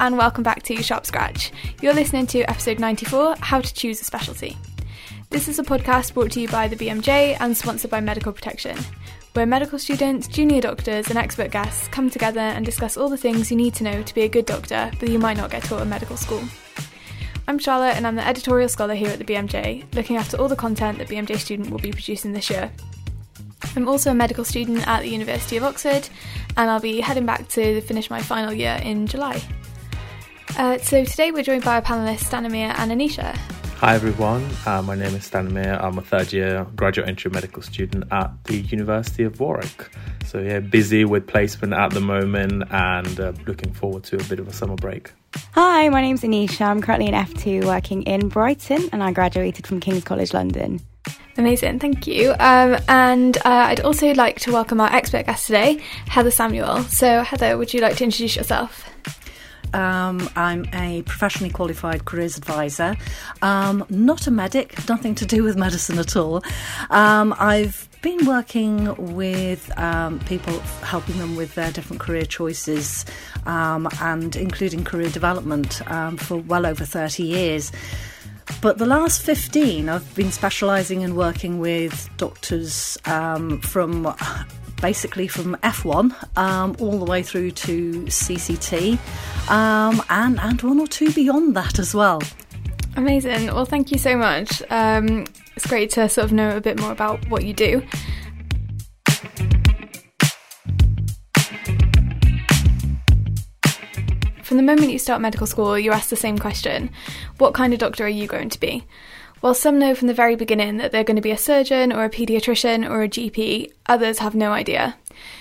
and welcome back to Sharp Scratch. You're listening to episode 94 How to Choose a Specialty. This is a podcast brought to you by the BMJ and sponsored by Medical Protection, where medical students, junior doctors, and expert guests come together and discuss all the things you need to know to be a good doctor that you might not get taught in medical school. I'm Charlotte, and I'm the editorial scholar here at the BMJ, looking after all the content that BMJ student will be producing this year. I'm also a medical student at the University of Oxford, and I'll be heading back to finish my final year in July. Uh, so today we're joined by our panellists Stanimir and Anisha. Hi everyone, uh, my name is Stanimir. I'm a third year graduate entry medical student at the University of Warwick. So yeah, busy with placement at the moment and uh, looking forward to a bit of a summer break. Hi, my name's Anisha. I'm currently an F2 working in Brighton and I graduated from King's College London. Amazing, thank you. Um, and uh, I'd also like to welcome our expert guest today, Heather Samuel. So, Heather, would you like to introduce yourself? Um, I'm a professionally qualified careers advisor, um, not a medic, nothing to do with medicine at all. Um, I've been working with um, people, helping them with their different career choices um, and including career development um, for well over 30 years. But the last 15, I've been specialising in working with doctors um, from basically from F1 um, all the way through to CCT um, and, and one or two beyond that as well. Amazing. Well, thank you so much. Um, it's great to sort of know a bit more about what you do. From the moment you start medical school, you're asked the same question What kind of doctor are you going to be? While some know from the very beginning that they're going to be a surgeon or a paediatrician or a GP, others have no idea.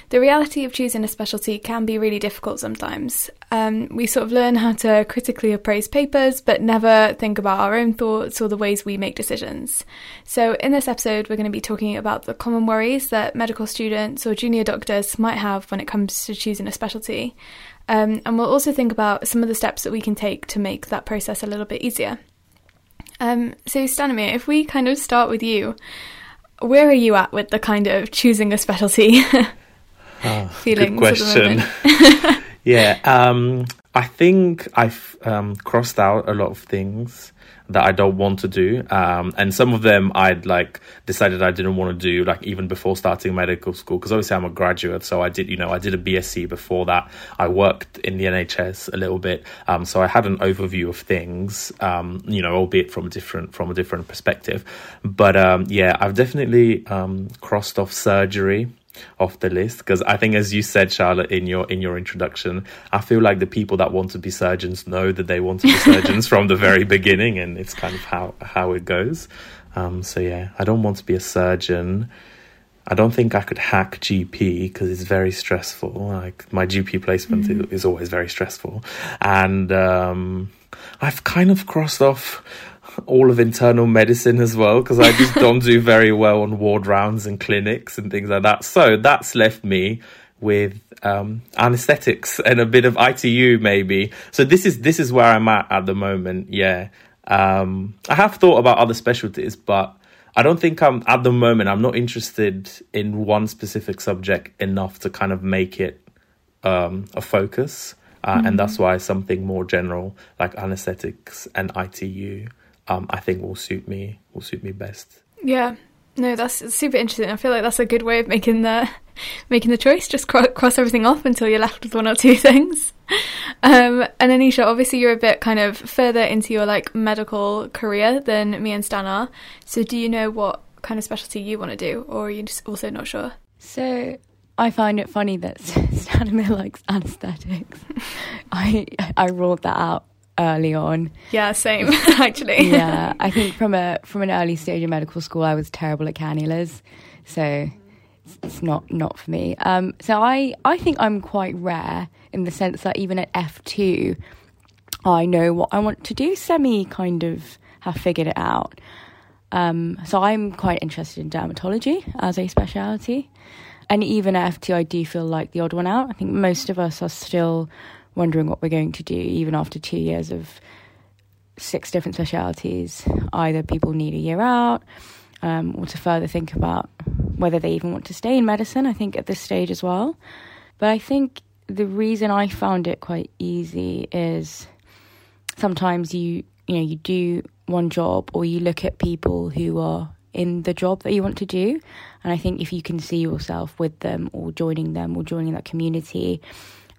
The reality of choosing a specialty can be really difficult sometimes. Um, we sort of learn how to critically appraise papers, but never think about our own thoughts or the ways we make decisions. So, in this episode, we're going to be talking about the common worries that medical students or junior doctors might have when it comes to choosing a specialty. Um, and we'll also think about some of the steps that we can take to make that process a little bit easier. Um, so, Stanimir, if we kind of start with you, where are you at with the kind of choosing a specialty oh, feelings? Good question. yeah, um, I think I've um, crossed out a lot of things that I don't want to do. Um, and some of them I'd like decided I didn't want to do, like even before starting medical school, because obviously I'm a graduate. So I did, you know, I did a BSc before that. I worked in the NHS a little bit. Um, so I had an overview of things, um, you know, albeit from a different, from a different perspective. But, um, yeah, I've definitely, um, crossed off surgery off the list because I think, as you said, Charlotte, in your in your introduction, I feel like the people that want to be surgeons know that they want to be surgeons from the very beginning, and it's kind of how how it goes. Um, so yeah, I don't want to be a surgeon. I don't think I could hack GP because it's very stressful. Like my GP placement mm-hmm. is always very stressful, and um, I've kind of crossed off all of internal medicine as well because I just don't do very well on ward rounds and clinics and things like that. So that's left me with um, anesthetics and a bit of ITU maybe. So this is this is where I'm at at the moment. Yeah, um, I have thought about other specialties, but I don't think I'm at the moment. I'm not interested in one specific subject enough to kind of make it um, a focus. Uh, mm-hmm. And that's why something more general like anesthetics and ITU um, I think will suit me will suit me best. Yeah, no, that's super interesting. I feel like that's a good way of making the making the choice. Just cross everything off until you're left with one or two things. Um, and Anisha, obviously, you're a bit kind of further into your like medical career than me and Stan are. So, do you know what kind of specialty you want to do, or are you just also not sure? So, I find it funny that Stanimir likes anaesthetics. I I ruled that out early on. Yeah, same actually. yeah, I think from a from an early stage of medical school, I was terrible at cannulas, so it's not not for me. Um, so I I think I'm quite rare in the sense that even at F two, I know what I want to do. Semi kind of have figured it out. Um, so I'm quite interested in dermatology as a specialty. And even at F2, I do feel like the odd one out. I think most of us are still wondering what we're going to do, even after two years of six different specialities. Either people need a year out, um, or to further think about whether they even want to stay in medicine, I think, at this stage as well. But I think the reason I found it quite easy is sometimes you you know you do one job or you look at people who are in the job that you want to do and I think if you can see yourself with them or joining them or joining that community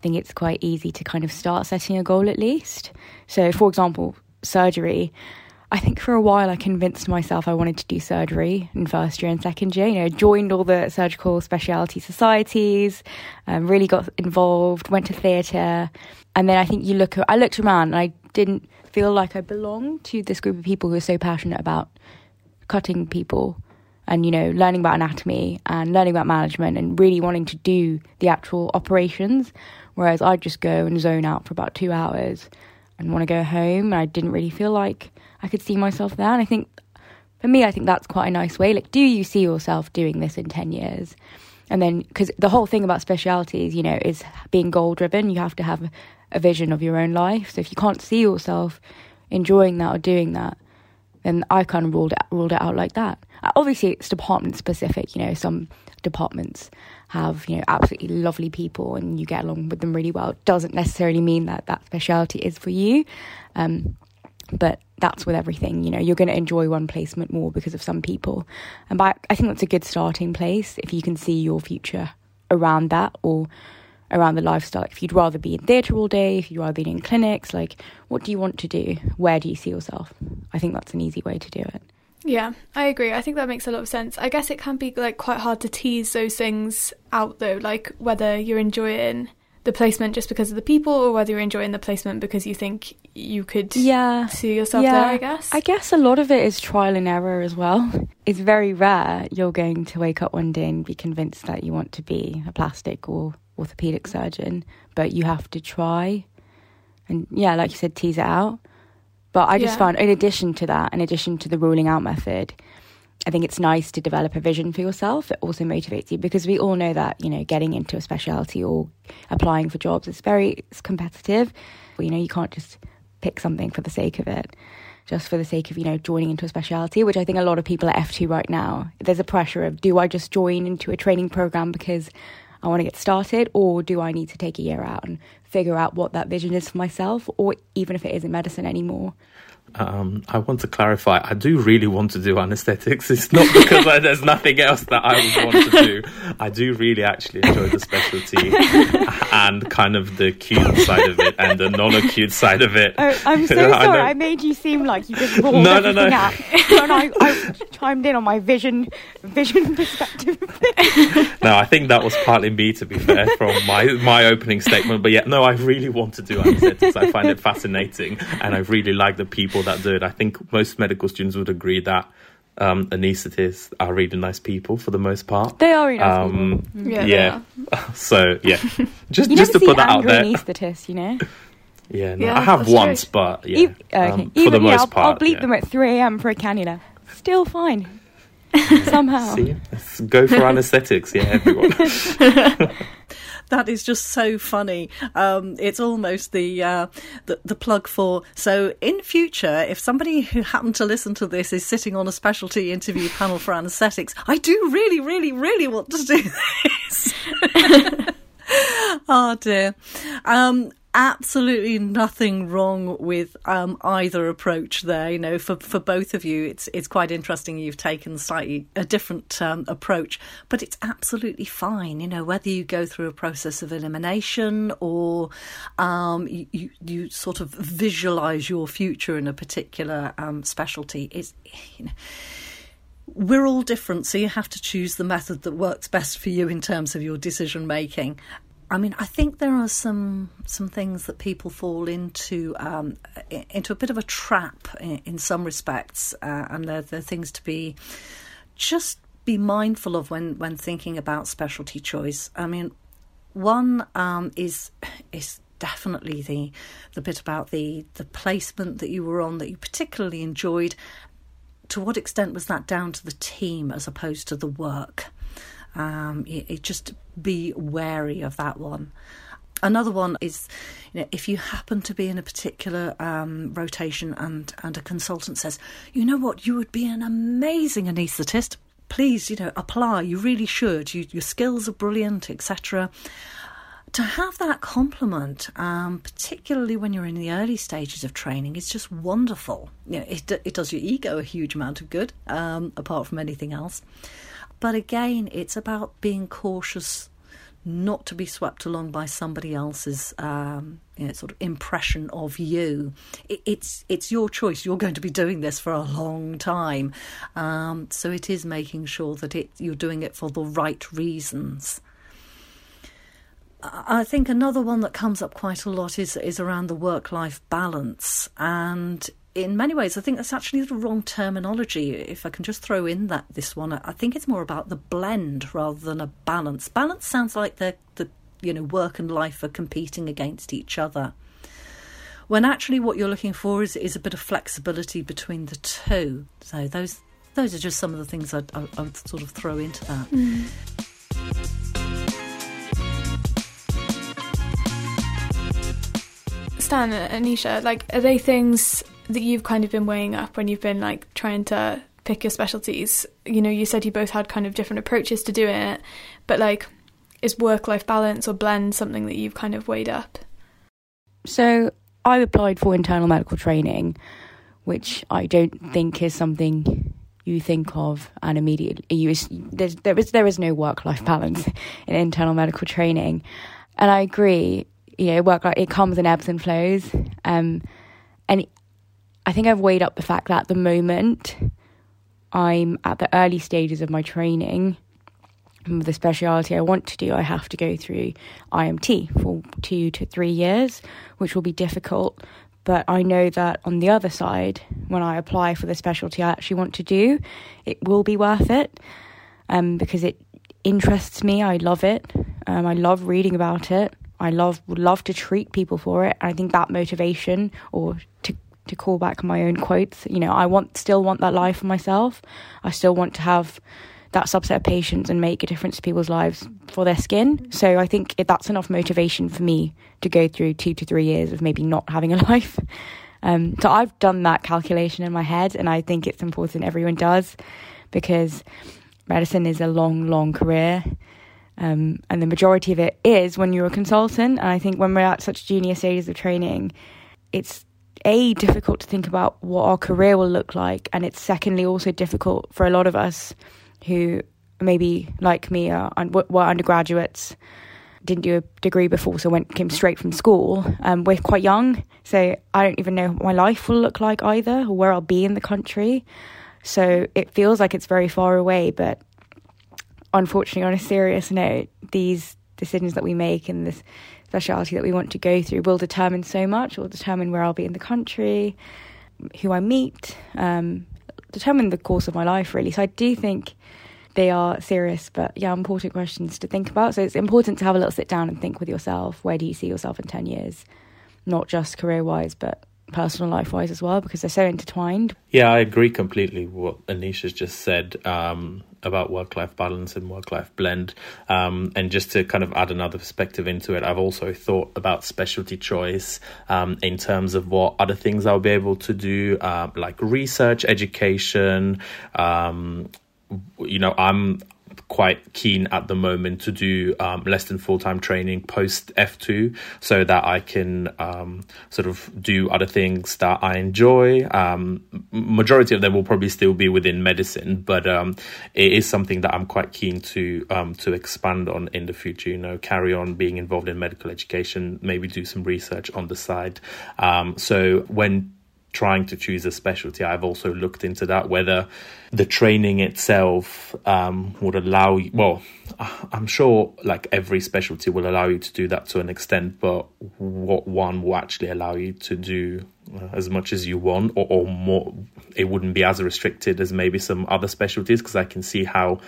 think it's quite easy to kind of start setting a goal at least so for example surgery I think for a while I convinced myself I wanted to do surgery in first year and second year. You know, joined all the surgical specialty societies, um, really got involved, went to theatre, and then I think you look. I looked around and I didn't feel like I belonged to this group of people who are so passionate about cutting people and you know learning about anatomy and learning about management and really wanting to do the actual operations whereas i'd just go and zone out for about two hours and want to go home and i didn't really feel like I could see myself there. And I think for me, I think that's quite a nice way. Like, do you see yourself doing this in 10 years? And then, because the whole thing about specialities, you know, is being goal driven. You have to have a vision of your own life. So if you can't see yourself enjoying that or doing that, then I kind of ruled it, ruled it out like that. Obviously, it's department specific. You know, some departments have you know absolutely lovely people and you get along with them really well. It doesn't necessarily mean that that speciality is for you. Um, but that's with everything. You know, you're going to enjoy one placement more because of some people. And by, I think that's a good starting place if you can see your future around that or around the lifestyle. If you'd rather be in theatre all day, if you'd rather be in clinics, like what do you want to do? Where do you see yourself? I think that's an easy way to do it. Yeah, I agree. I think that makes a lot of sense. I guess it can be like quite hard to tease those things out though, like whether you're enjoying the placement just because of the people or whether you're enjoying the placement because you think you could yeah, see yourself yeah. there, I guess. I guess a lot of it is trial and error as well. It's very rare you're going to wake up one day and be convinced that you want to be a plastic or orthopedic surgeon, but you have to try and yeah, like you said, tease it out. But I just yeah. found in addition to that, in addition to the ruling out method, I think it's nice to develop a vision for yourself. It also motivates you because we all know that, you know, getting into a specialty or applying for jobs is very it's competitive. You know, you can't just pick something for the sake of it, just for the sake of, you know, joining into a specialty, which I think a lot of people at F2 right now, there's a pressure of do I just join into a training program because I want to get started or do I need to take a year out and figure out what that vision is for myself or even if it isn't medicine anymore? Um, I want to clarify. I do really want to do anesthetics. It's not because I, there's nothing else that I would want to do. I do really actually enjoy the specialty and kind of the acute side of it and the non-acute side of it. Oh, I'm so sorry. I, I, made you seem like you just rolled no, everything no, no. out. and I, I chimed in on my vision, vision perspective. no, I think that was partly me, to be fair, from my my opening statement. But yeah, no, I really want to do anesthetics. I find it fascinating, and I really like the people people that do it. I think most medical students would agree that um, anaesthetists are really nice people for the most part. They are really nice um, Yeah. yeah. so yeah, just just to put that out there. Anaesthetist, you know. Yeah, no, yeah, I have once, true. but yeah, okay. um, for Even, the most I'll, part, I'll bleep yeah. them at three a.m. for a cannula. Still fine. Somehow. See, let's go for anaesthetics, yeah, everyone that is just so funny. Um, it's almost the, uh, the, the plug for. So in future, if somebody who happened to listen to this is sitting on a specialty interview panel for anaesthetics, I do really, really, really want to do this. oh dear. Um, absolutely nothing wrong with um, either approach there. You know, for, for both of you, it's it's quite interesting. You've taken slightly a different um, approach, but it's absolutely fine. You know, whether you go through a process of elimination or um, you, you, you sort of visualize your future in a particular um, specialty, is you know we're all different, so you have to choose the method that works best for you in terms of your decision making. I mean, I think there are some some things that people fall into um, into a bit of a trap in, in some respects, uh, and there, are things to be just be mindful of when when thinking about specialty choice. I mean, one um, is is definitely the the bit about the the placement that you were on that you particularly enjoyed. To what extent was that down to the team as opposed to the work? Um, it, it just be wary of that one. Another one is, you know, if you happen to be in a particular um, rotation and, and a consultant says, you know what, you would be an amazing anaesthetist. Please, you know, apply. You really should. You, your skills are brilliant, etc. to have that compliment, um, particularly when you're in the early stages of training, is just wonderful. You know, it, it does your ego a huge amount of good, um, apart from anything else. But again, it's about being cautious not to be swept along by somebody else's um, you know, sort of impression of you. It, it's it's your choice. You're going to be doing this for a long time, um, so it is making sure that it, you're doing it for the right reasons. I think another one that comes up quite a lot is is around the work life balance, and in many ways, I think that's actually the wrong terminology. If I can just throw in that this one, I think it's more about the blend rather than a balance. Balance sounds like the the you know work and life are competing against each other. When actually, what you're looking for is is a bit of flexibility between the two. So those those are just some of the things I'd, I, would sort of throw into that. Mm. Stan, Anisha, like, are they things that you've kind of been weighing up when you've been like trying to pick your specialties? You know, you said you both had kind of different approaches to doing it, but like, is work life balance or blend something that you've kind of weighed up? So I applied for internal medical training, which I don't think is something you think of and immediately you there is there is no work life balance in internal medical training, and I agree. You know, work like it comes in ebbs and flows, um, and I think I've weighed up the fact that at the moment I'm at the early stages of my training. The speciality I want to do, I have to go through IMT for two to three years, which will be difficult. But I know that on the other side, when I apply for the specialty I actually want to do, it will be worth it um, because it interests me. I love it. Um, I love reading about it. I love would love to treat people for it. And I think that motivation or to to call back my own quotes. You know, I want still want that life for myself. I still want to have that subset of patients and make a difference to people's lives for their skin. So I think that's enough motivation for me to go through two to three years of maybe not having a life. Um, so I've done that calculation in my head, and I think it's important everyone does because medicine is a long, long career. Um, and the majority of it is when you're a consultant. And I think when we're at such junior stages of training, it's a difficult to think about what our career will look like and it's secondly also difficult for a lot of us who maybe like me are were undergraduates didn't do a degree before so went came straight from school. Um, we're quite young so i don't even know what my life will look like either or where i'll be in the country. So it feels like it's very far away but unfortunately on a serious note these decisions that we make and this speciality that we want to go through will determine so much. Will determine where I'll be in the country, who I meet, um, determine the course of my life, really. So I do think they are serious, but yeah, important questions to think about. So it's important to have a little sit down and think with yourself where do you see yourself in 10 years? Not just career wise, but personal life wise as well, because they're so intertwined. Yeah, I agree completely what Anisha's just said. Um, about work life balance and work life blend. Um, and just to kind of add another perspective into it, I've also thought about specialty choice um, in terms of what other things I'll be able to do, uh, like research, education. Um, you know, I'm quite keen at the moment to do um, less than full time training post F2 so that I can um, sort of do other things that I enjoy. Um, majority of them will probably still be within medicine, but um, it is something that I'm quite keen to um, to expand on in the future. You know, carry on being involved in medical education, maybe do some research on the side. Um, so when trying to choose a specialty, I've also looked into that whether the training itself um, would allow you. Well, I'm sure like every specialty will allow you to do that to an extent, but what one will actually allow you to do uh, as much as you want or, or more, it wouldn't be as restricted as maybe some other specialties because I can see how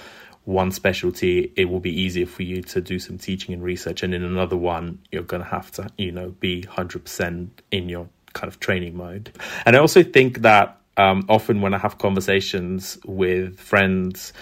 one specialty it will be easier for you to do some teaching and research and in another one you're going to have to you know be 100% in your kind of training mode. And I also think that um, often when I have conversations with friends,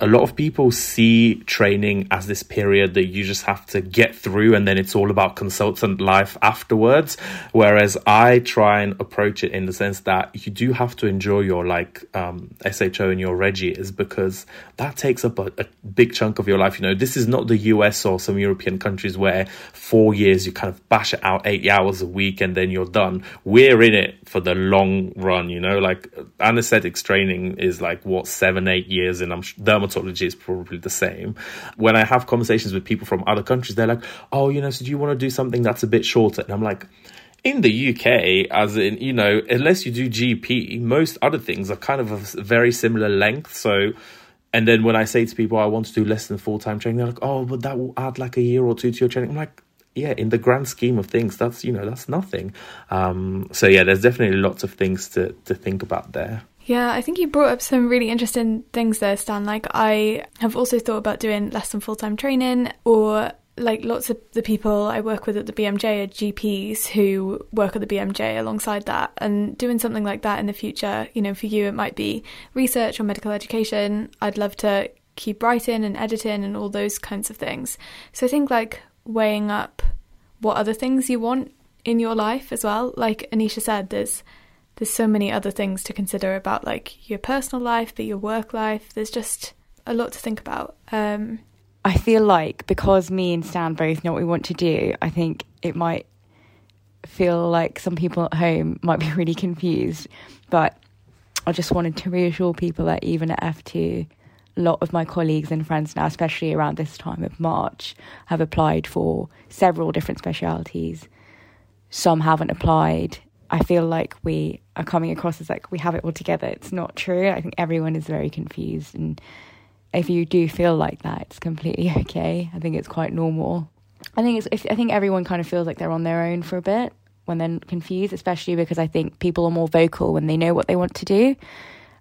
a lot of people see training as this period that you just have to get through and then it's all about consultant life afterwards. Whereas I try and approach it in the sense that you do have to enjoy your like um, SHO and your reggie is because that takes up a, a big chunk of your life. You know, this is not the US or some European countries where four years you kind of bash it out eight hours a week and then you're done. We're in it for the long run, you know, like anesthetics training is like what seven, eight years and I'm dermatology is probably the same. When I have conversations with people from other countries, they're like, oh, you know, so do you want to do something that's a bit shorter? And I'm like, in the UK, as in, you know, unless you do GP, most other things are kind of a very similar length. So, and then when I say to people, I want to do less than full time training, they're like, oh, but that will add like a year or two to your training. I'm like, yeah, in the grand scheme of things, that's, you know, that's nothing. Um, so yeah, there's definitely lots of things to, to think about there. Yeah, I think you brought up some really interesting things there, Stan. Like, I have also thought about doing less than full time training, or like lots of the people I work with at the BMJ are GPs who work at the BMJ alongside that, and doing something like that in the future. You know, for you, it might be research or medical education. I'd love to keep writing and editing and all those kinds of things. So I think like weighing up what other things you want in your life as well. Like Anisha said, there's there's so many other things to consider about like your personal life, but your work life. There's just a lot to think about. Um, I feel like because me and Stan both know what we want to do, I think it might feel like some people at home might be really confused. But I just wanted to reassure people that even at F2, a lot of my colleagues and friends now, especially around this time of March, have applied for several different specialities. Some haven't applied, I feel like we are coming across as like we have it all together. It's not true. I think everyone is very confused, and if you do feel like that, it's completely okay. I think it's quite normal. I think it's. I think everyone kind of feels like they're on their own for a bit when they're confused, especially because I think people are more vocal when they know what they want to do.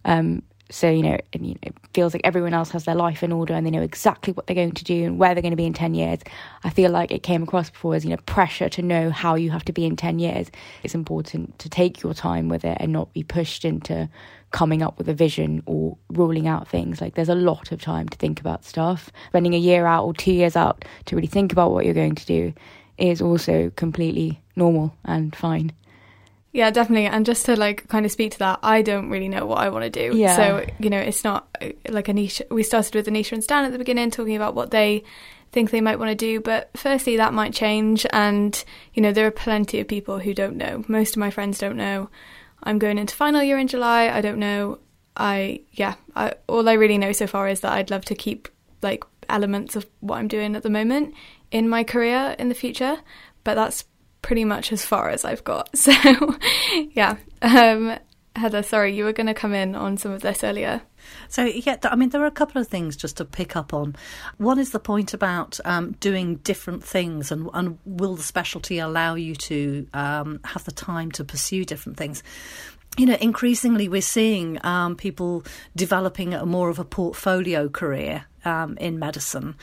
Um, so you know, it, it feels like everyone else has their life in order and they know exactly what they're going to do and where they're going to be in ten years. I feel like it came across before as you know pressure to know how you have to be in ten years. It's important to take your time with it and not be pushed into coming up with a vision or ruling out things. Like there's a lot of time to think about stuff. Spending a year out or two years out to really think about what you're going to do is also completely normal and fine. Yeah, definitely. And just to like kind of speak to that, I don't really know what I want to do. Yeah. So, you know, it's not uh, like Anisha. We started with Anisha and Stan at the beginning talking about what they think they might want to do. But firstly, that might change. And, you know, there are plenty of people who don't know. Most of my friends don't know. I'm going into final year in July. I don't know. I, yeah, I, all I really know so far is that I'd love to keep like elements of what I'm doing at the moment in my career in the future. But that's pretty much as far as I've got. So, yeah. Um, Heather, sorry, you were going to come in on some of this earlier. So, yeah, I mean, there are a couple of things just to pick up on. One is the point about um, doing different things, and, and, will the specialty allow you to um, have the time to pursue different things? you know, increasingly we're seeing um, people developing a more of a portfolio career um, in medicine,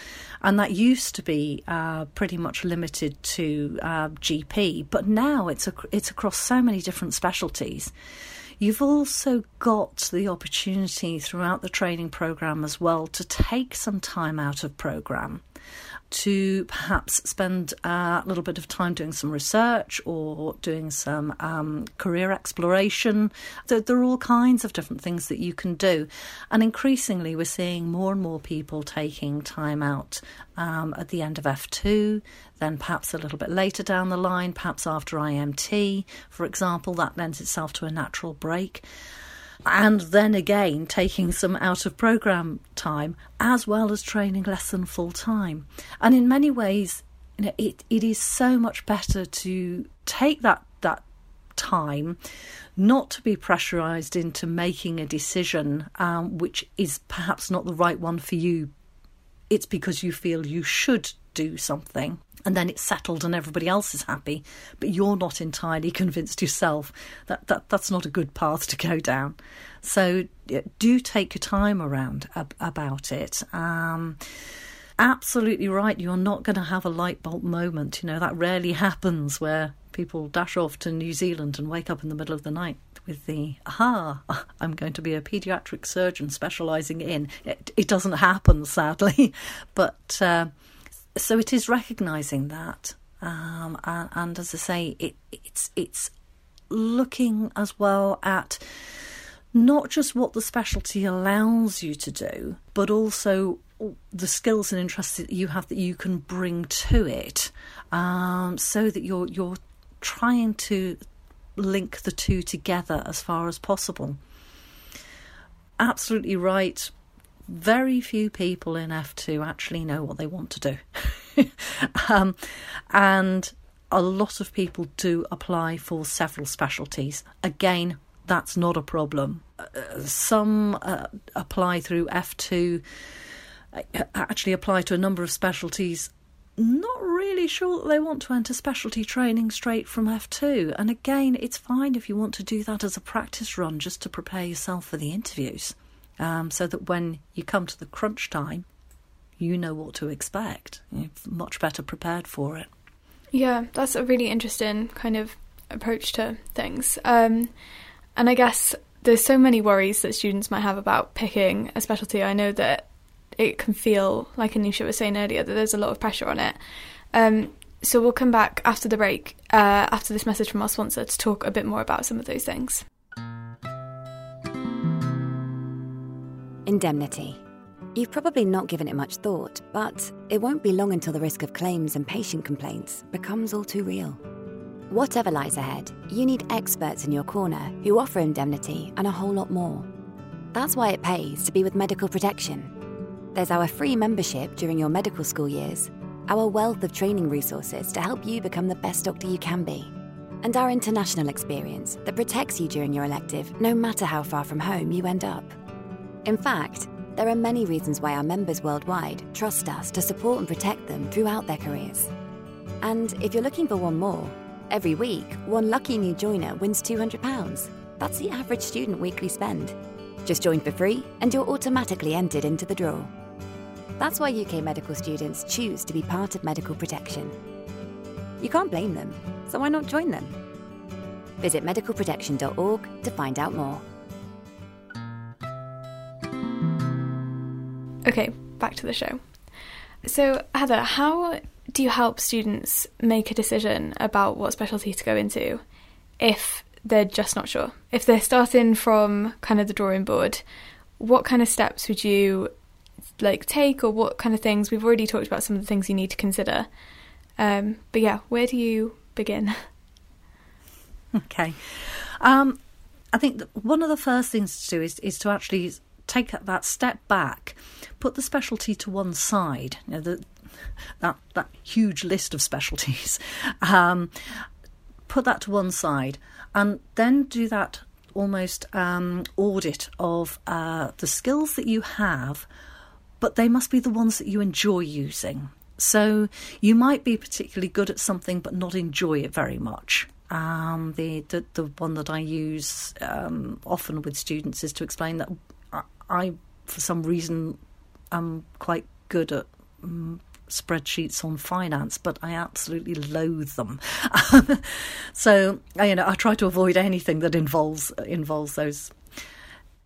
and that used to be uh, pretty much limited to uh, GP, but now it's it's across so many different specialties. You've also got the opportunity throughout the training program as well to take some time out of program to perhaps spend a little bit of time doing some research or doing some um, career exploration. There, there, are all kinds of different things that you can do. And increasingly, we're seeing more and more people taking time out um, at the end of F2, then perhaps a little bit later down the line, perhaps after IMT, for example, that lends itself to a natural break and then again taking some out of program time as well as training lesson full time. And in many ways, you know, it, it is so much better to take that that time not to be pressurized into making a decision um, which is perhaps not the right one for you. It's because you feel you should do something and then it's settled and everybody else is happy, but you're not entirely convinced yourself that, that that's not a good path to go down. So do take your time around ab- about it. Um, absolutely right. You're not going to have a light bulb moment. You know, that rarely happens where people dash off to New Zealand and wake up in the middle of the night with the aha, I'm going to be a paediatric surgeon specialising in. It, it, doesn't happen, sadly, but uh, so it is recognising that, um, and, and, as I say, it, it's it's looking as well at not just what the specialty allows you to do, but also the skills and interests that you have that you can bring to it, um, so that you're you're trying to link the two together as far as possible. Absolutely right. Very few people in F2 actually know what they want to do. um, and a lot of people do apply for several specialties. Again, that's not a problem. Uh, some uh, apply through F2, uh, actually apply to a number of specialties not really sure that they want to enter specialty training straight from F2. And again, it's fine if you want to do that as a practice run just to prepare yourself for the interviews, um, so that when you come to the crunch time, you know what to expect. You're much better prepared for it. Yeah, that's a really interesting kind of approach to things. Um, and I guess there's so many worries that students might have about picking a specialty. I know that it can feel like Anisha was saying earlier that there's a lot of pressure on it. Um, so we'll come back after the break, uh, after this message from our sponsor, to talk a bit more about some of those things. Indemnity. You've probably not given it much thought, but it won't be long until the risk of claims and patient complaints becomes all too real. Whatever lies ahead, you need experts in your corner who offer indemnity and a whole lot more. That's why it pays to be with Medical Protection there's our free membership during your medical school years, our wealth of training resources to help you become the best doctor you can be, and our international experience that protects you during your elective no matter how far from home you end up. In fact, there are many reasons why our members worldwide trust us to support and protect them throughout their careers. And if you're looking for one more, every week, one lucky new joiner wins £200. That's the average student weekly spend. Just join for free and you're automatically entered into the draw. That's why UK medical students choose to be part of medical protection. You can't blame them, so why not join them? Visit medicalprotection.org to find out more. Okay, back to the show. So, Heather, how do you help students make a decision about what specialty to go into if they're just not sure? If they're starting from kind of the drawing board, what kind of steps would you like take or what kind of things we've already talked about some of the things you need to consider um, but yeah where do you begin okay um, i think one of the first things to do is, is to actually take that step back put the specialty to one side you know, the, that that huge list of specialties um, put that to one side and then do that almost um, audit of uh, the skills that you have but they must be the ones that you enjoy using. So you might be particularly good at something but not enjoy it very much. Um, the, the, the one that I use um, often with students is to explain that I, for some reason, am quite good at um, spreadsheets on finance, but I absolutely loathe them. so you know, I try to avoid anything that involves involves those.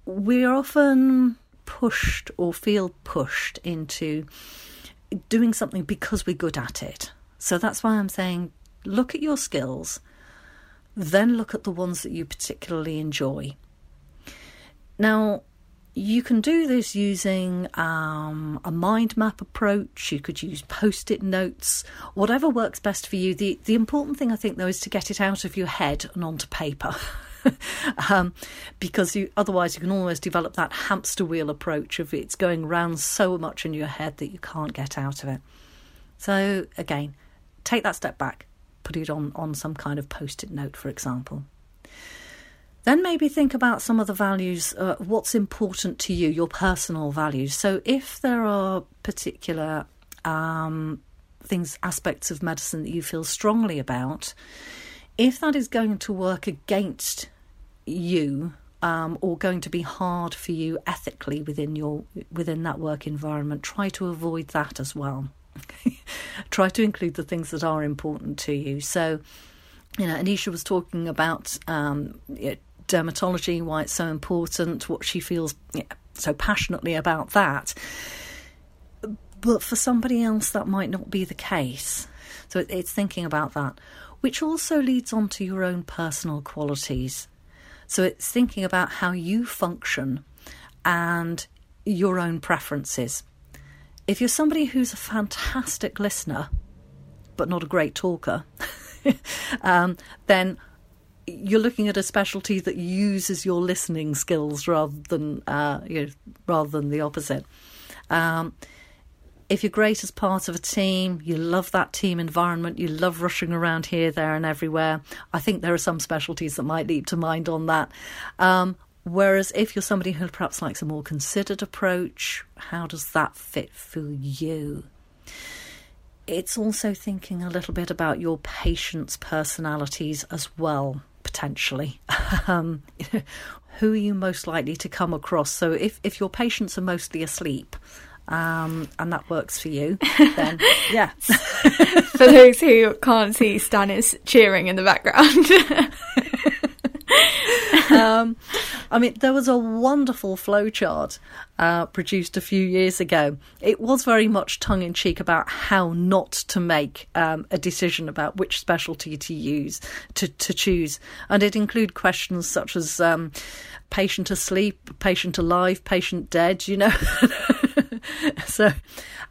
We're often pushed or feel pushed into doing something because we're good at it. So that's why I'm saying look at your skills, then look at the ones that you particularly enjoy. Now, you can do this using um, a mind map approach. You could use post it notes, whatever works best for you. The, the important thing, I think, though, is to get it out of your head and onto paper. um, because you, otherwise you can almost develop that hamster wheel approach of it's going round so much in your head that you can't get out of it. So again, take that step back, put it on on some kind of post-it note, for example. Then maybe think about some of the values, uh, what's important to you, your personal values. So if there are particular um, things, aspects of medicine that you feel strongly about, if that is going to work against you um, or going to be hard for you ethically within your within that work environment, try to avoid that as well. try to include the things that are important to you. So, you know, Anisha was talking about um, dermatology, why it's so important, what she feels yeah, so passionately about that. But for somebody else, that might not be the case. So it's thinking about that, which also leads on to your own personal qualities. So it's thinking about how you function and your own preferences. If you're somebody who's a fantastic listener, but not a great talker, um, then you're looking at a specialty that uses your listening skills rather than uh, you know, rather than the opposite. Um, if you're great as part of a team, you love that team environment, you love rushing around here, there, and everywhere. I think there are some specialties that might leap to mind on that. Um, whereas if you're somebody who perhaps likes a more considered approach, how does that fit for you? It's also thinking a little bit about your patients' personalities as well potentially. um, who are you most likely to come across? So if, if your patients are mostly asleep, um, and that works for you, then yeah. for those who can't see, Stan is cheering in the background. Um, I mean, there was a wonderful flowchart uh, produced a few years ago. It was very much tongue in cheek about how not to make um, a decision about which specialty to use, to, to choose. And it included questions such as um, patient asleep, patient alive, patient dead, you know. so,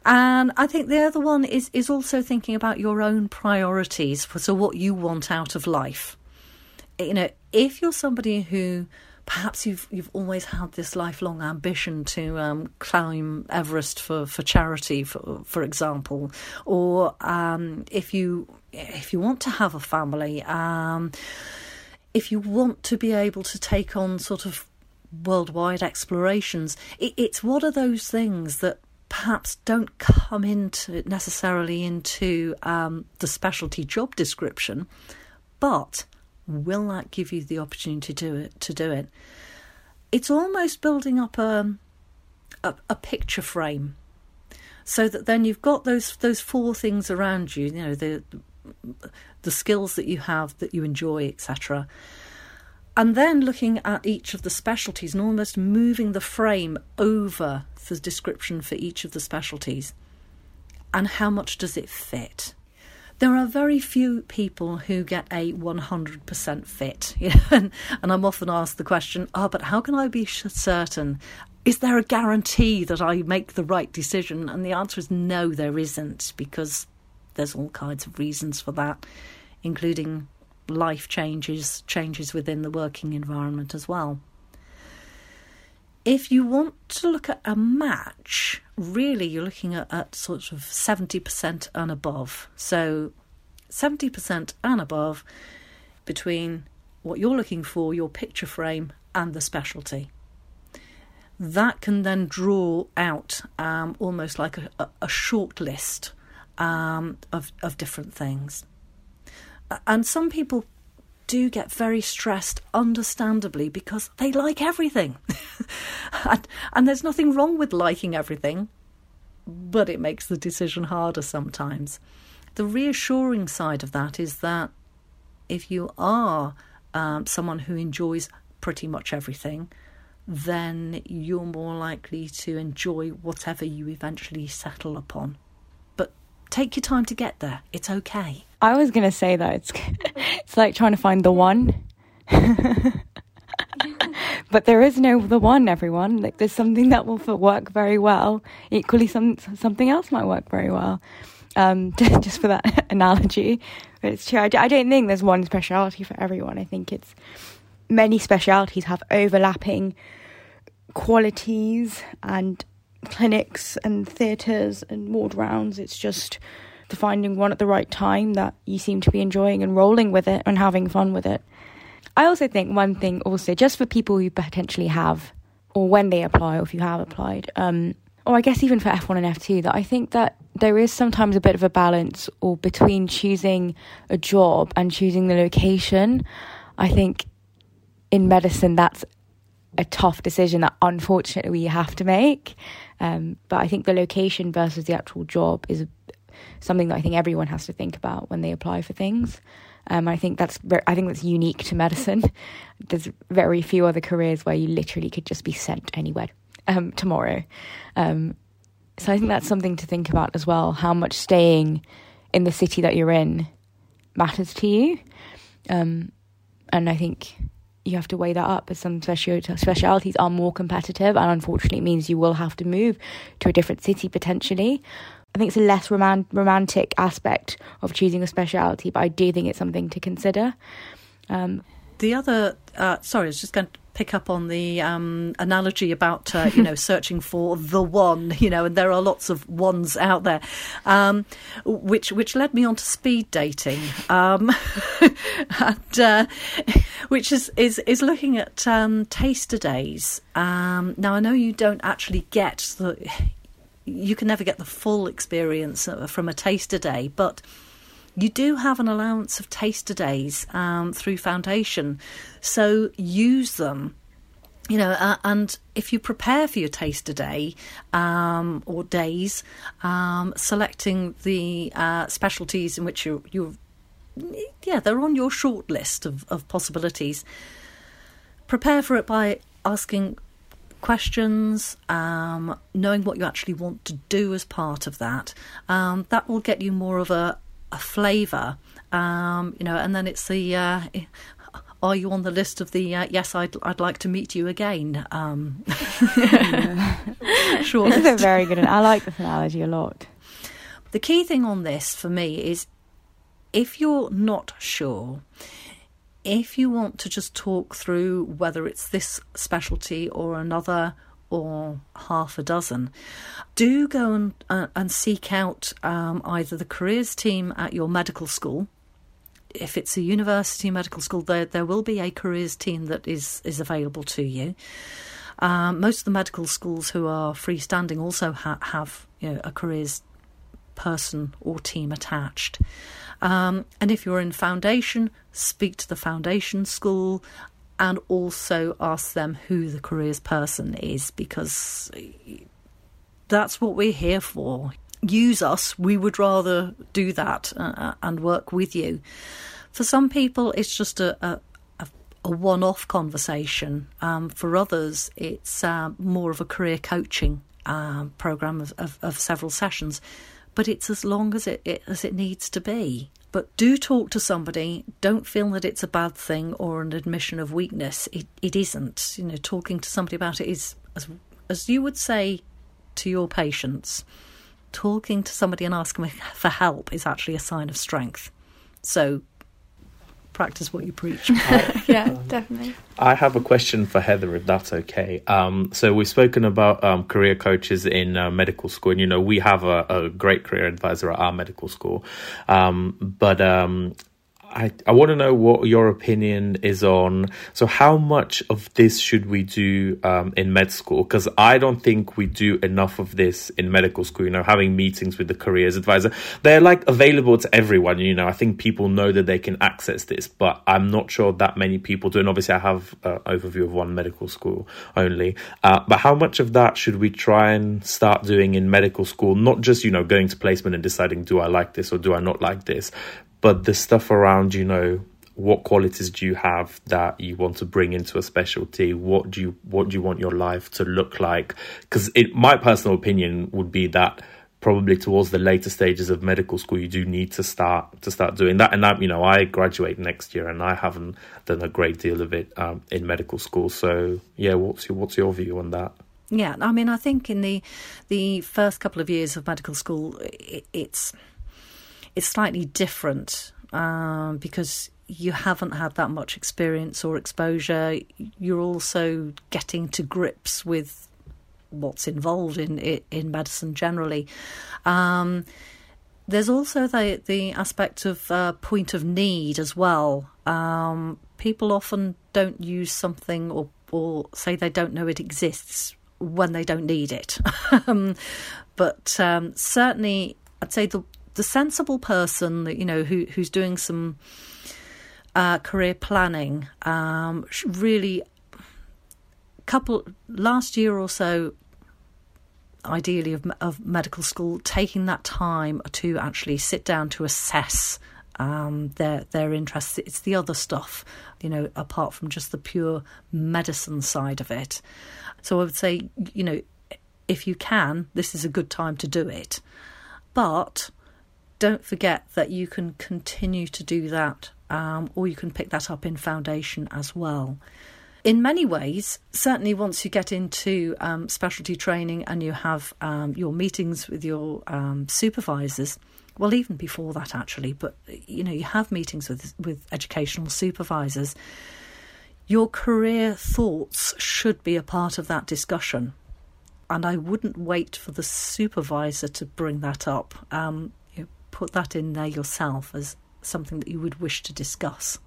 and I think the other one is, is also thinking about your own priorities. For so, what you want out of life you know, if you're somebody who perhaps you've you've always had this lifelong ambition to um, climb Everest for, for charity, for for example, or um, if you if you want to have a family, um, if you want to be able to take on sort of worldwide explorations, it, it's what are those things that perhaps don't come into necessarily into um, the specialty job description, but will that give you the opportunity to do it? To do it, it's almost building up a, a, a picture frame, so that then you've got those those four things around you. You know the the skills that you have that you enjoy, etc. And then looking at each of the specialties and almost moving the frame over the description for each of the specialties. And how much does it fit? There are very few people who get a 100% fit. You know? and, and I'm often asked the question, oh, but how can I be certain? Is there a guarantee that I make the right decision? And the answer is no, there isn't, because there's all kinds of reasons for that, including life changes, changes within the working environment as well. If you want to look at a match, really you're looking at, at sort of 70% and above. So 70% and above between what you're looking for, your picture frame, and the specialty. That can then draw out um, almost like a, a, short list um, of, of different things. And some people do get very stressed, understandably, because they like everything. and, and there's nothing wrong with liking everything, but it makes the decision harder sometimes. The reassuring side of that is that if you are um, someone who enjoys pretty much everything, then you're more likely to enjoy whatever you eventually settle upon. Take your time to get there. It's okay. I was going to say that it's it's like trying to find the one. but there is no the one everyone like there's something that will work very well equally some something else might work very well um, just for that analogy but it's true I, I don't think there's one speciality for everyone i think it's many specialities have overlapping qualities and clinics and theatres and ward rounds it's just the finding one at the right time that you seem to be enjoying and rolling with it and having fun with it. I also think one thing, also, just for people who potentially have, or when they apply, or if you have applied, um, or I guess even for F1 and F2, that I think that there is sometimes a bit of a balance or between choosing a job and choosing the location. I think in medicine, that's a tough decision that unfortunately we have to make. Um, but I think the location versus the actual job is something that I think everyone has to think about when they apply for things. Um, I think that's I think that's unique to medicine. There's very few other careers where you literally could just be sent anywhere um, tomorrow. Um, so I think that's something to think about as well. How much staying in the city that you're in matters to you, um, and I think you have to weigh that up as some specialities are more competitive and unfortunately it means you will have to move to a different city potentially I think it's a less roman- romantic aspect of choosing a speciality, but I do think it's something to consider. Um, the other, uh, sorry, I was just going to pick up on the um, analogy about uh, you know searching for the one, you know, and there are lots of ones out there, um, which which led me on to speed dating, um, and uh, which is is is looking at um, taster days. Um, now I know you don't actually get the you can never get the full experience uh, from a taster day, but you do have an allowance of taster days um, through Foundation, so use them. You know, uh, and if you prepare for your taster day um, or days, um, selecting the uh, specialties in which you you yeah they're on your short list of, of possibilities. Prepare for it by asking questions, um, knowing what you actually want to do as part of that, um, that will get you more of a, a flavour. Um, you know, and then it's the uh, are you on the list of the uh, yes I'd I'd like to meet you again um sure this is a very good I like this analogy a lot the key thing on this for me is if you're not sure if you want to just talk through whether it's this specialty or another or half a dozen, do go and, uh, and seek out um, either the careers team at your medical school. If it's a university medical school, there there will be a careers team that is is available to you. Um, most of the medical schools who are freestanding also ha- have you know, a careers person or team attached. Um, and if you're in foundation, speak to the foundation school and also ask them who the careers person is because that's what we're here for. Use us, we would rather do that uh, uh and work with you. For some people, it's just a, a a one off conversation. Um, for others, it's uh, more of a career coaching uh, program of, of, of, several sessions but it's as long as it, it, as it needs to be. But do talk to somebody. Don't feel that it's a bad thing or an admission of weakness. It it isn't. You know, talking to somebody about it is as as you would say to your patients. Talking to somebody and asking for help is actually a sign of strength. So practice what you preach. yeah, um, definitely. I have a question for Heather, if that's okay. Um, so we've spoken about um, career coaches in uh, medical school, and you know we have a, a, great career advisor at our medical school. Um, but um, I, I want to know what your opinion is on. So, how much of this should we do um, in med school? Because I don't think we do enough of this in medical school. You know, having meetings with the careers advisor, they're like available to everyone. You know, I think people know that they can access this, but I'm not sure that many people do. And obviously, I have an overview of one medical school only. Uh, but how much of that should we try and start doing in medical school? Not just you know going to placement and deciding do I like this or do I not like this, but the stuff around, you know, what qualities do you have that you want to bring into a specialty? What do you what do you want your life to look like? Because it my personal opinion would be that probably towards the later stages of medical school you do need to start to start doing that and that you know i graduate next year and i haven't done a great deal of it um, in medical school so yeah what's your what's your view on that yeah i mean i think in the the first couple of years of medical school it, it's it's slightly different um, because you haven't had that much experience or exposure. You're also getting to grips with what's involved in in medicine generally. Um, there's also the the aspect of uh, point of need as well. Um, people often don't use something or or say they don't know it exists when they don't need it. Um, but um, certainly, I'd say the the sensible person that you know who who's doing some uh, career planning um, really couple last year or so ideally of, of medical school taking that time to actually sit down to assess Um, their their interests. It's the other stuff, you know, apart from just the pure medicine side of it. So I would say, you know, if you can, this is a good time to do it. But don't forget that you can continue to do that, um, or you can pick that up in foundation as well. In many ways, certainly once you get into um, specialty training and you have um, your meetings with your um, supervisors, well, even before that actually, but you know, you have meetings with with educational supervisors. Your career thoughts should be a part of that discussion and I wouldn't wait for the supervisor to bring that up. Um, put that in there yourself as something that you would wish to discuss.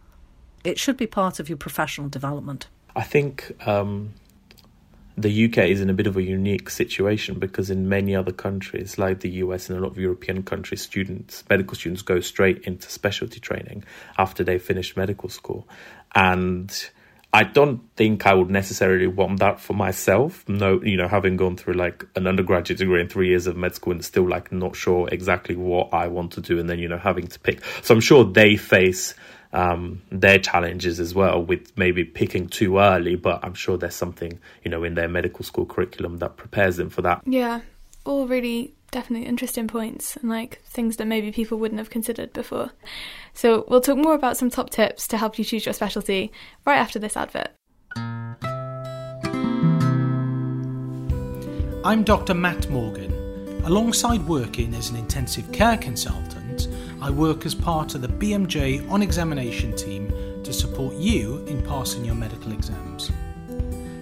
It should be part of your professional development. I think um, the UK is in a bit of a unique situation because in many other countries, like the US and a lot of European countries, students, medical students, go straight into specialty training after they finish medical school, and I don't think I would necessarily want that for myself. No, you know, having gone through like an undergraduate degree and three years of med school and still like not sure exactly what I want to do, and then you know having to pick. So I'm sure they face um, their challenges as well with maybe picking too early, but I'm sure there's something you know in their medical school curriculum that prepares them for that. Yeah, all really definitely interesting points and like things that maybe people wouldn't have considered before. So, we'll talk more about some top tips to help you choose your specialty right after this advert. I'm Dr. Matt Morgan. Alongside working as an intensive care consultant, I work as part of the BMJ on examination team to support you in passing your medical exams.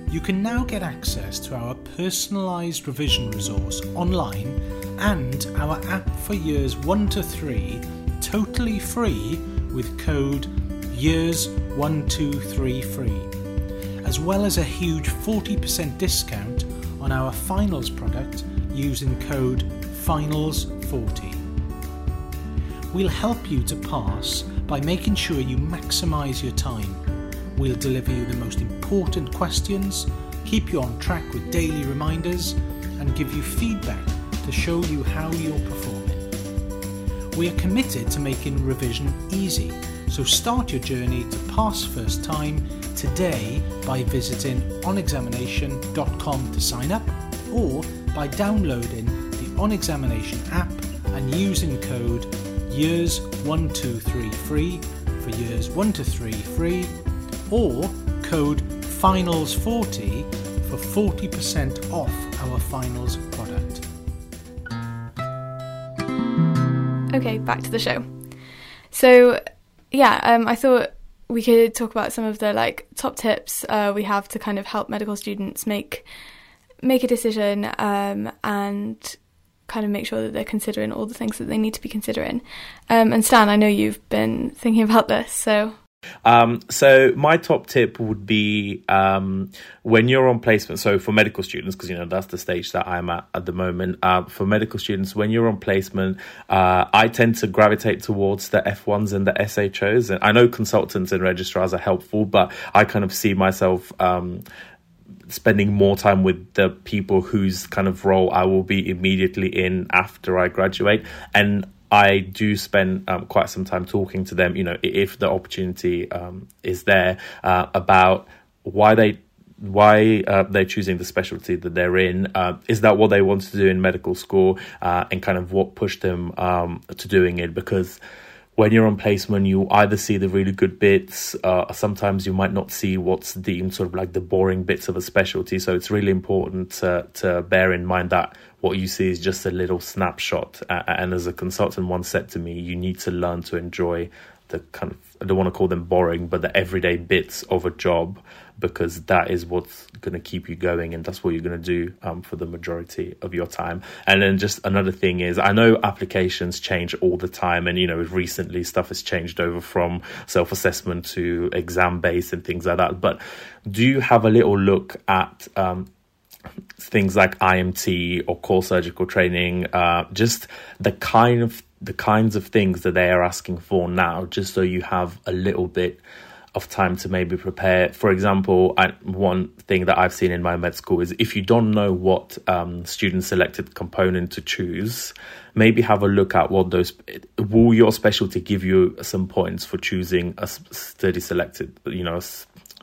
You can now get access to our personalised revision resource online and our app for years 1 to 3 totally free with code YEARS1233 as well as a huge 40% discount on our finals product using code FINALS40. We'll help you to pass by making sure you maximise your time We'll deliver you the most important questions, keep you on track with daily reminders, and give you feedback to show you how you're performing. We are committed to making revision easy, so start your journey to pass first time today by visiting onexamination.com to sign up or by downloading the On Examination app and using code years1233 for years 1 to 3 free or code FINALS40 for 40% off our finals Okay, back to the show. So, yeah, um, I thought we could talk about some of the like top tips uh, we have to kind of help medical students make make a decision um, and kind of make sure that they're considering all the things that they need to be considering. Um, and Stan, I know you've been thinking about this, so um, so my top tip would be um, when you're on placement. So for medical students, because you know that's the stage that I'm at at the moment. Uh, for medical students, when you're on placement, uh, I tend to gravitate towards the F1s and the SHOs. And I know consultants and registrars are helpful, but I kind of see myself. Um, spending more time with the people whose kind of role I will be immediately in after I graduate. And I do spend um, quite some time talking to them, you know, if the opportunity um, is there, uh, about why they why uh, they're choosing the specialty that they're in. Uh, is that what they want to do in medical school, uh, and kind of what pushed them um, to doing it? Because when you're on placement, you either see the really good bits, uh, sometimes you might not see what's deemed sort of like the boring bits of a specialty. So it's really important to, to bear in mind that what you see is just a little snapshot. Uh, and as a consultant once said to me, you need to learn to enjoy the kind of I don't want to call them boring, but the everyday bits of a job because that is what's going to keep you going and that's what you're going to do um, for the majority of your time. And then just another thing is I know applications change all the time and you know recently stuff has changed over from self-assessment to exam based and things like that. But do you have a little look at um, things like IMT or core surgical training, uh, just the kind of the kinds of things that they are asking for now, just so you have a little bit of time to maybe prepare. For example, I, one thing that I've seen in my med school is if you don't know what um, student selected component to choose, maybe have a look at what those will your specialty give you some points for choosing a study selected, you know,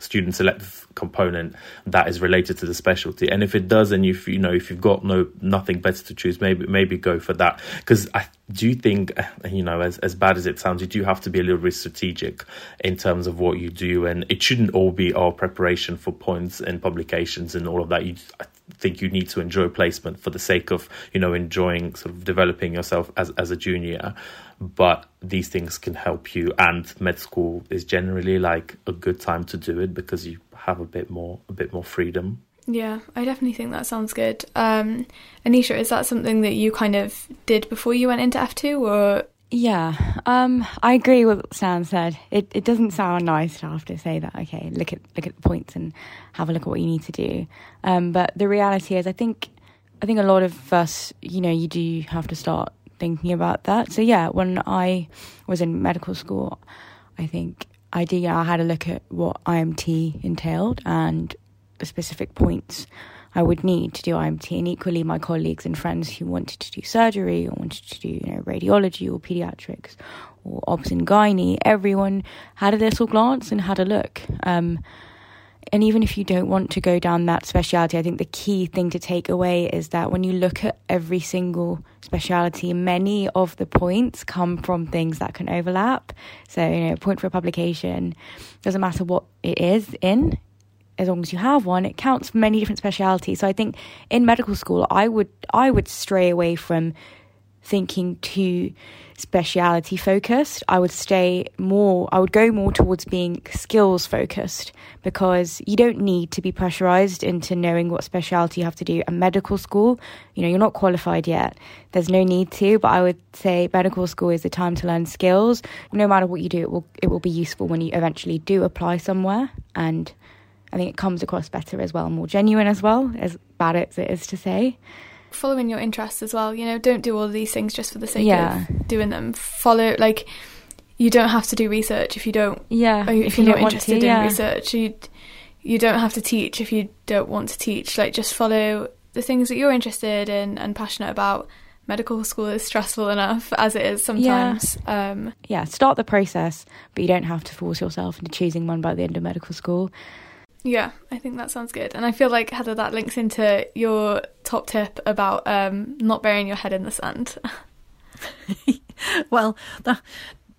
student selective component that is related to the specialty. And if it does and if you know if you've got no nothing better to choose maybe maybe go for that. Because i do think you know as, as bad as it sounds you do have to be a little bit strategic in terms of what you do. And it shouldn't all be our preparation for points and publications and all of that. You I think you need to enjoy placement for the sake of you know enjoying sort of developing yourself as as a junior but these things can help you and med school is generally like a good time to do it because you have a bit more a bit more freedom yeah i definitely think that sounds good um anisha is that something that you kind of did before you went into f2 or yeah, um, I agree with what Sam said. It it doesn't sound nice to have to say that. Okay, look at look at the points and have a look at what you need to do. Um, but the reality is, I think I think a lot of us, you know, you do have to start thinking about that. So yeah, when I was in medical school, I think I did. Yeah, I had a look at what IMT entailed and the specific points I would need to do IMT. And equally, my colleagues and friends who wanted to do surgery or wanted to do, you know, radiology or pediatrics or obs and gynae, everyone had a little glance and had a look. Um, and even if you don't want to go down that speciality, I think the key thing to take away is that when you look at every single speciality, many of the points come from things that can overlap. So, you know, point for a publication doesn't matter what it is in, as long as you have one, it counts for many different specialities. So I think in medical school, I would I would stray away from thinking too speciality focused. I would stay more, I would go more towards being skills focused because you don't need to be pressurized into knowing what speciality you have to do at medical school. You know, you're not qualified yet. There's no need to, but I would say medical school is the time to learn skills. No matter what you do, it will, it will be useful when you eventually do apply somewhere. And I think it comes across better as well, more genuine as well, as bad as it is to say following your interests as well. You know, don't do all of these things just for the sake yeah. of doing them. Follow like you don't have to do research if you don't. Yeah, if, if you're not interested to, yeah. in research, you you don't have to teach if you don't want to teach. Like just follow the things that you're interested in and passionate about. Medical school is stressful enough as it is sometimes. Yeah. Um, yeah, start the process, but you don't have to force yourself into choosing one by the end of medical school. Yeah, I think that sounds good. And I feel like, Heather, that links into your top tip about um, not burying your head in the sand. well, that,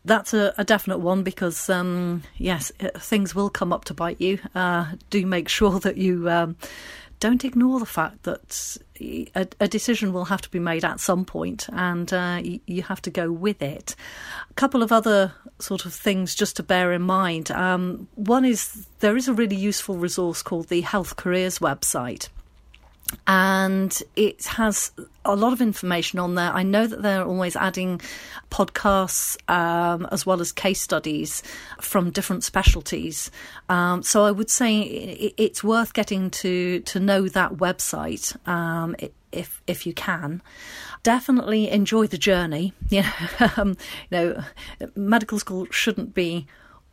that's a, a, definite one because, um, yes, things will come up to bite you. Uh, do make sure that you. Um, don't ignore the fact that a, a, decision will have to be made at some point and uh, you, you, have to go with it. A couple of other sort of things just to bear in mind. Um, one is there is a really useful resource called the Health Careers website and it has a lot of information on there. I know that they're always adding podcasts um, as well as case studies from different specialties. Um, so I would say it's worth getting to to know that website um, if if you can. Definitely enjoy the journey. You know, um, you know, medical school shouldn't be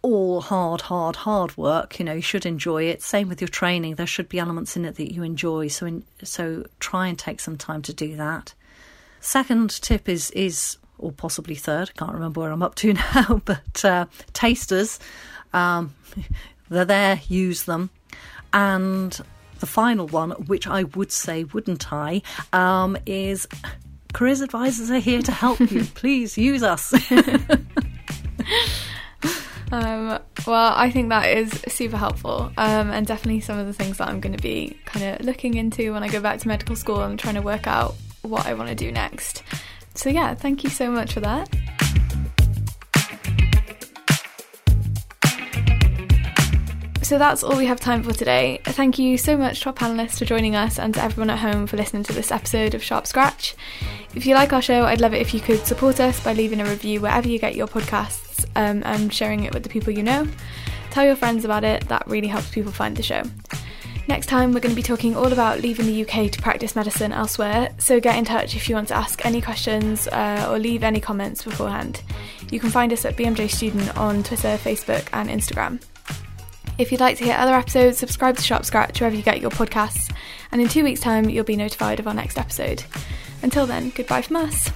all hard, hard, hard work. You know, you should enjoy it. Same with your training. There should be elements in it that you enjoy. So, in, so try and take some time to do that. Second tip is is or possibly third. I can't remember where I'm up to now, but uh, tasters. Um, they're there. Use them. And the final one, which I would say, wouldn't I, um, is careers advisors are here to help you. Please use us. Um, well, I think that is super helpful, um, and definitely some of the things that I'm going to be kind of looking into when I go back to medical school and trying to work out what I want to do next. So, yeah, thank you so much for that. So that's all we have time for today. Thank you so much to our panelists for joining us and to everyone at home for listening to this episode of Sharp Scratch. If you like our show, I'd love it if you could support us by leaving a review wherever you get your um, and sharing it with the people you know. Tell your friends about it, that really helps people find the show. Next time, we're going to be talking all about leaving the UK to practice medicine elsewhere, so get in touch if you want to ask any questions uh, or leave any comments beforehand. You can find us at BMJ Student on Twitter, Facebook, and Instagram. If you'd like to hear other episodes, subscribe to Sharp Scratch wherever you get your podcasts, and in two weeks' time, you'll be notified of our next episode. Until then, goodbye from us.